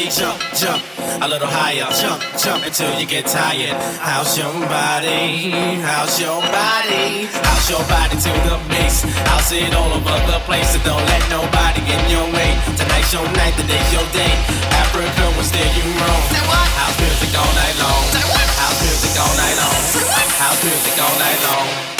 body. Jump, jump a little higher. Jump, jump until you get tired. How's your body? How's your body? How's your body to the bass? House it all over the place. So don't let nobody get in your way. Tonight's your night, today's your day. Africa will steer you wrong. House music all night long. House music all night long. House music all night long.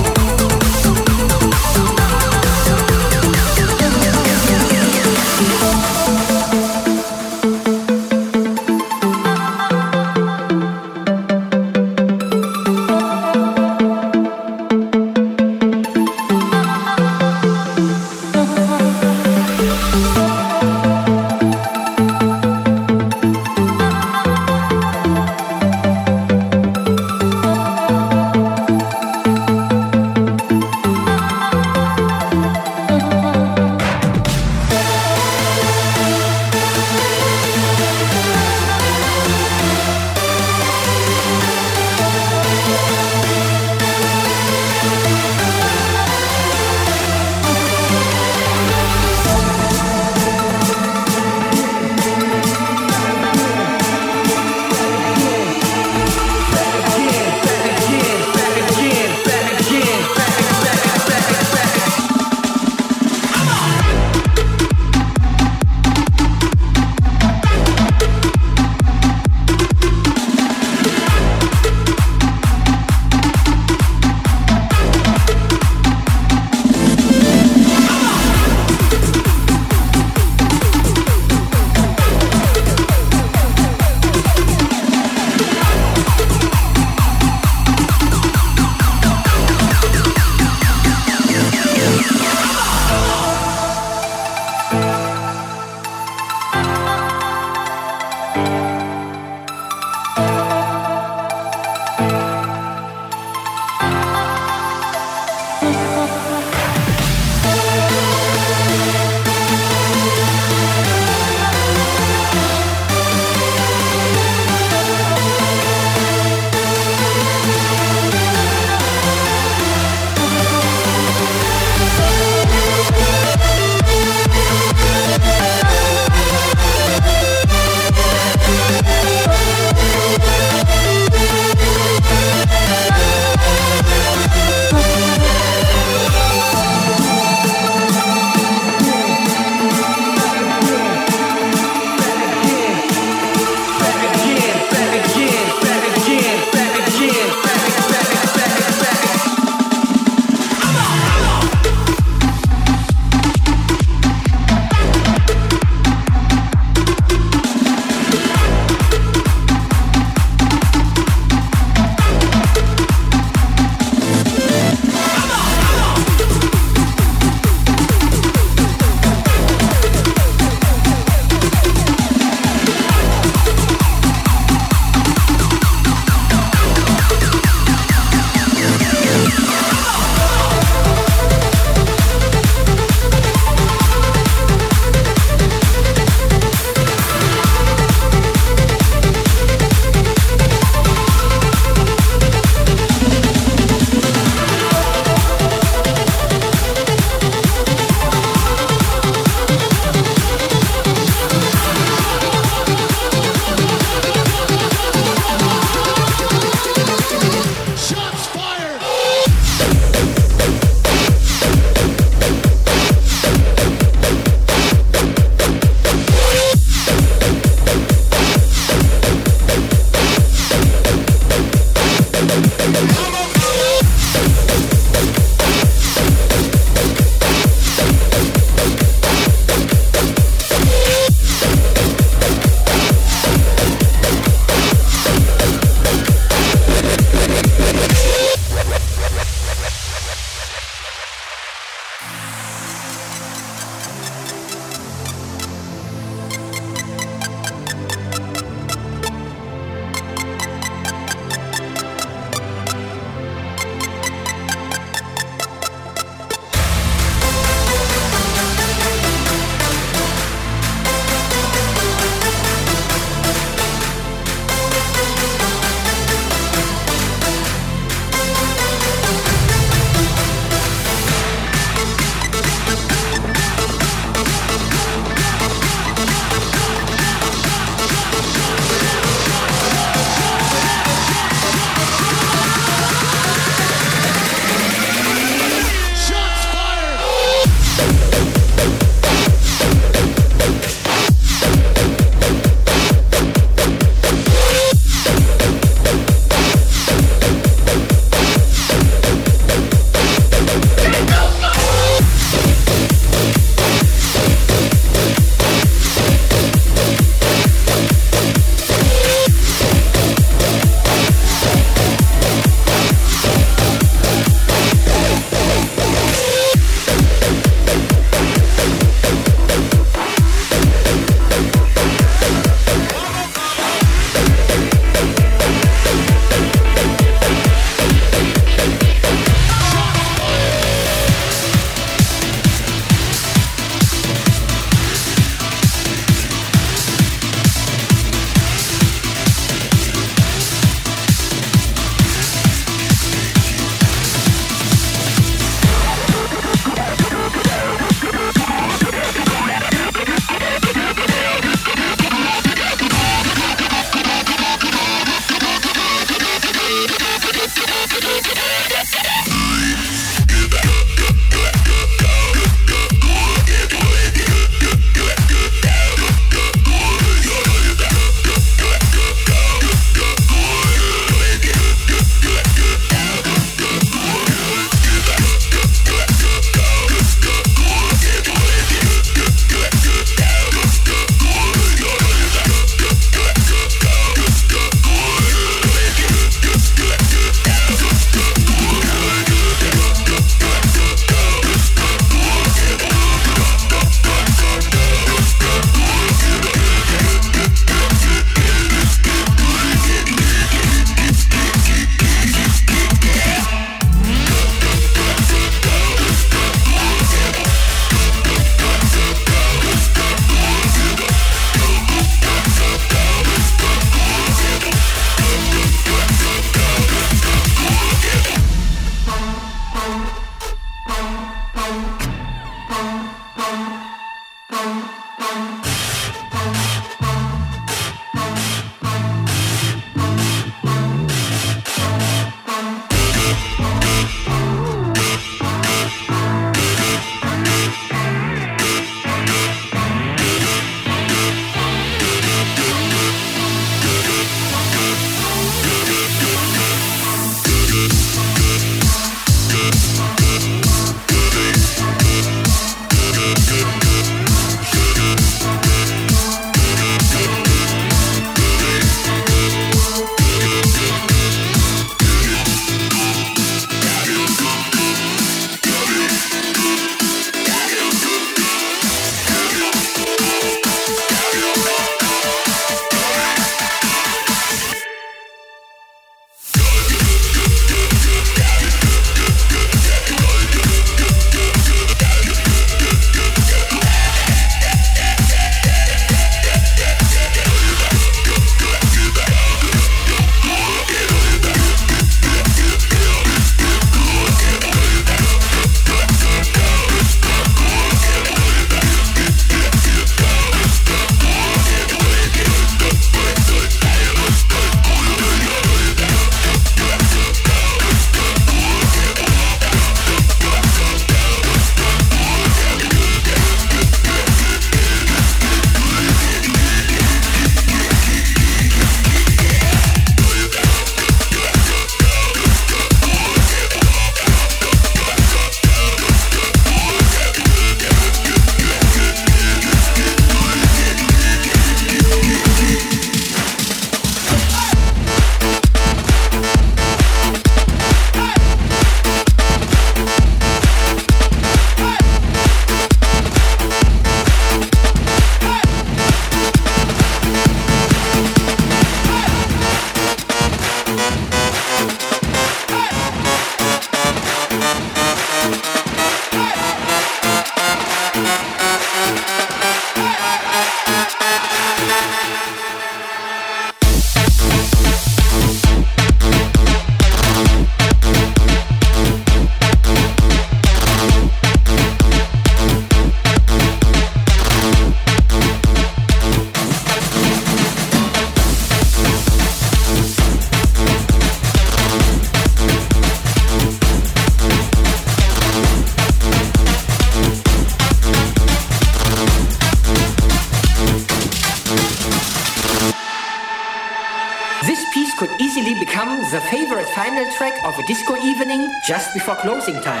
Just before closing time.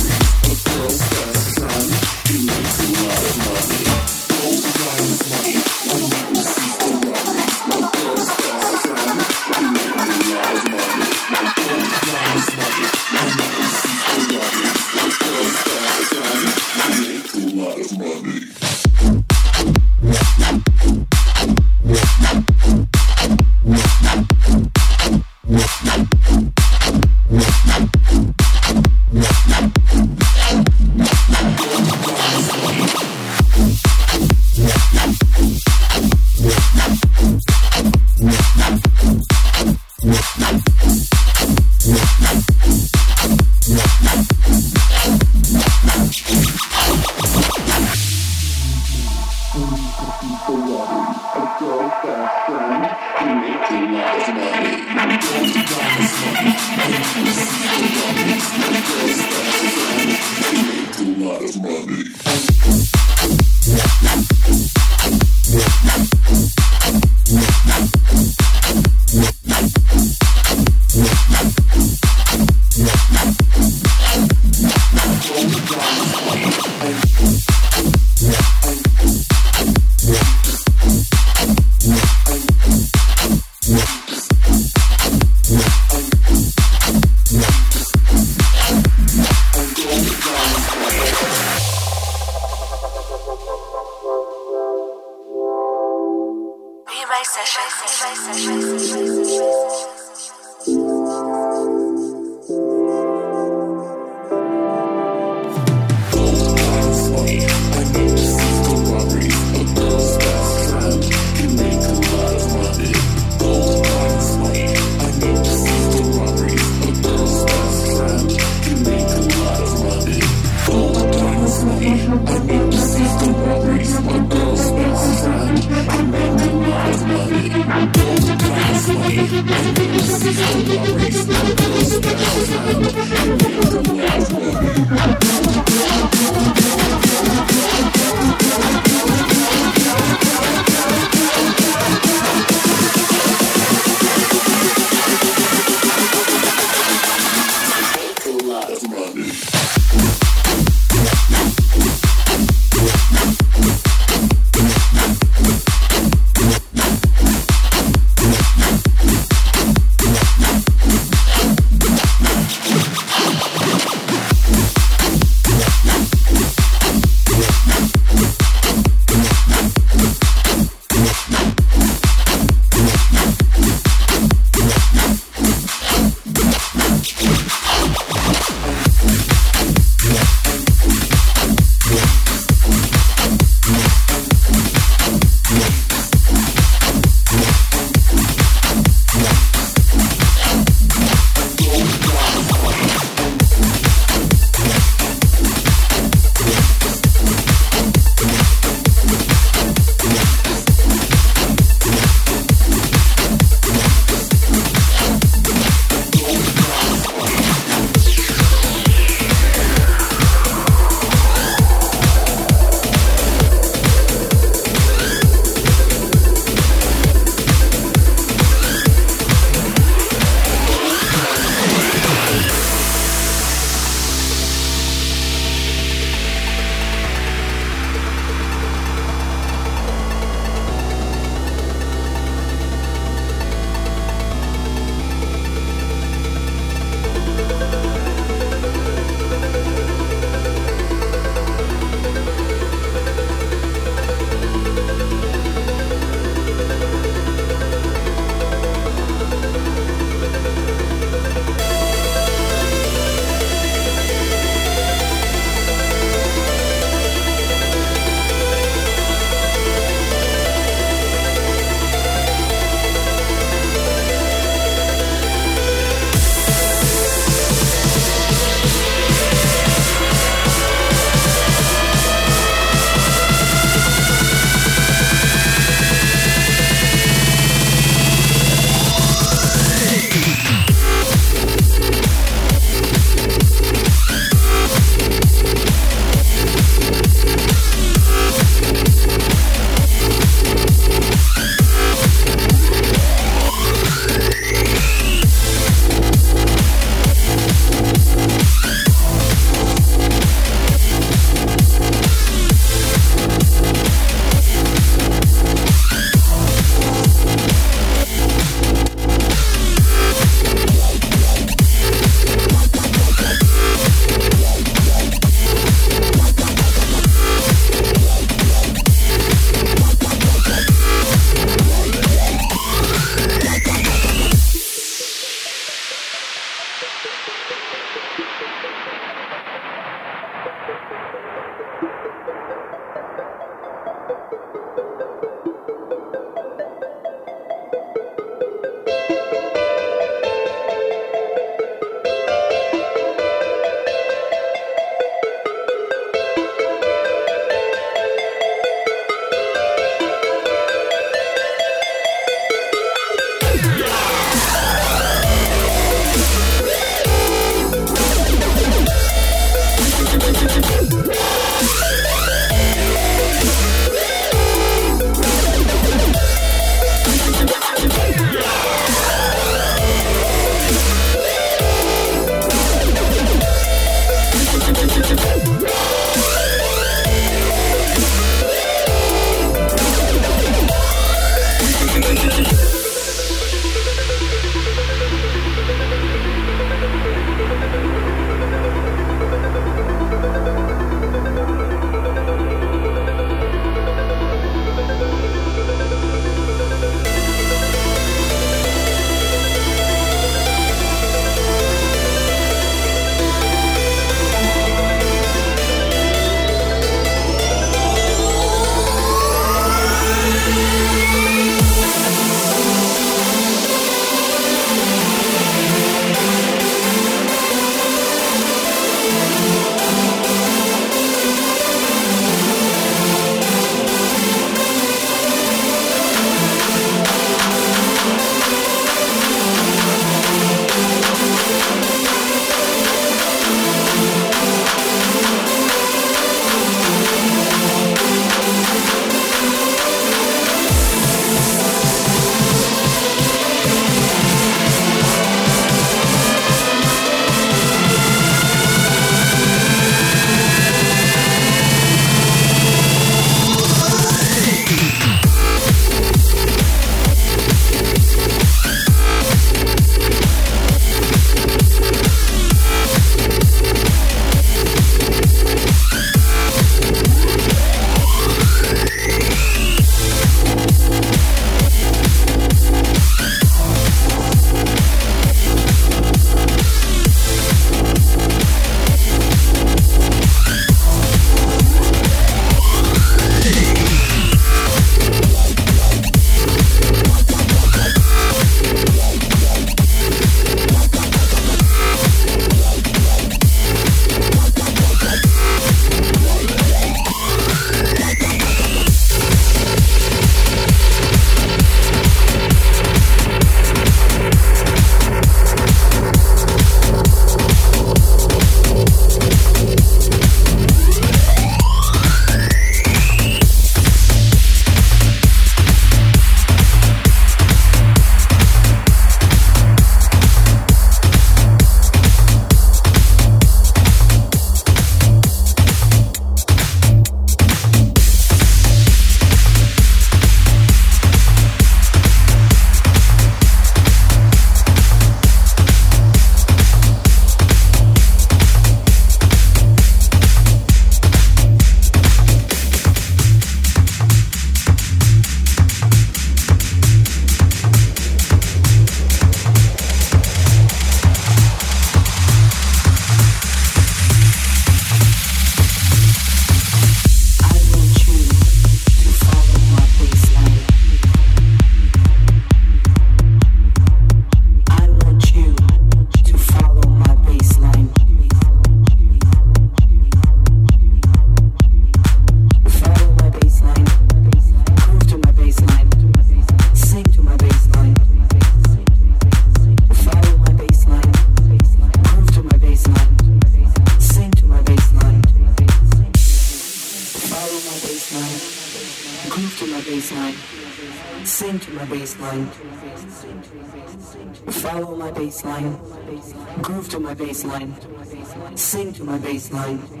baseline. Sing to my baseline.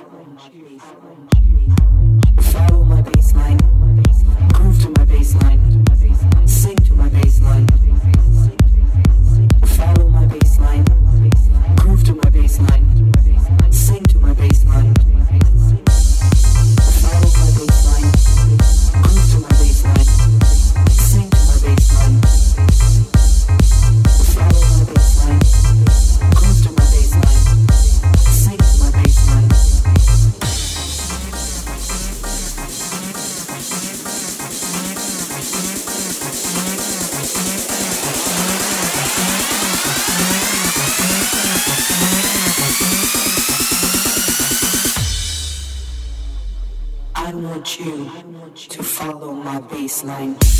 Follow baseline.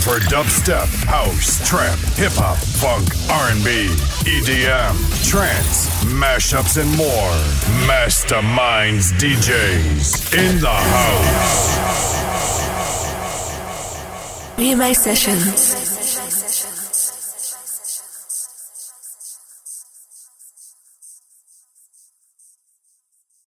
For dubstep, house, trap, hip hop, funk, R&B, EDM, trance, mashups, and more. Masterminds DJs in the house. BMA Sessions.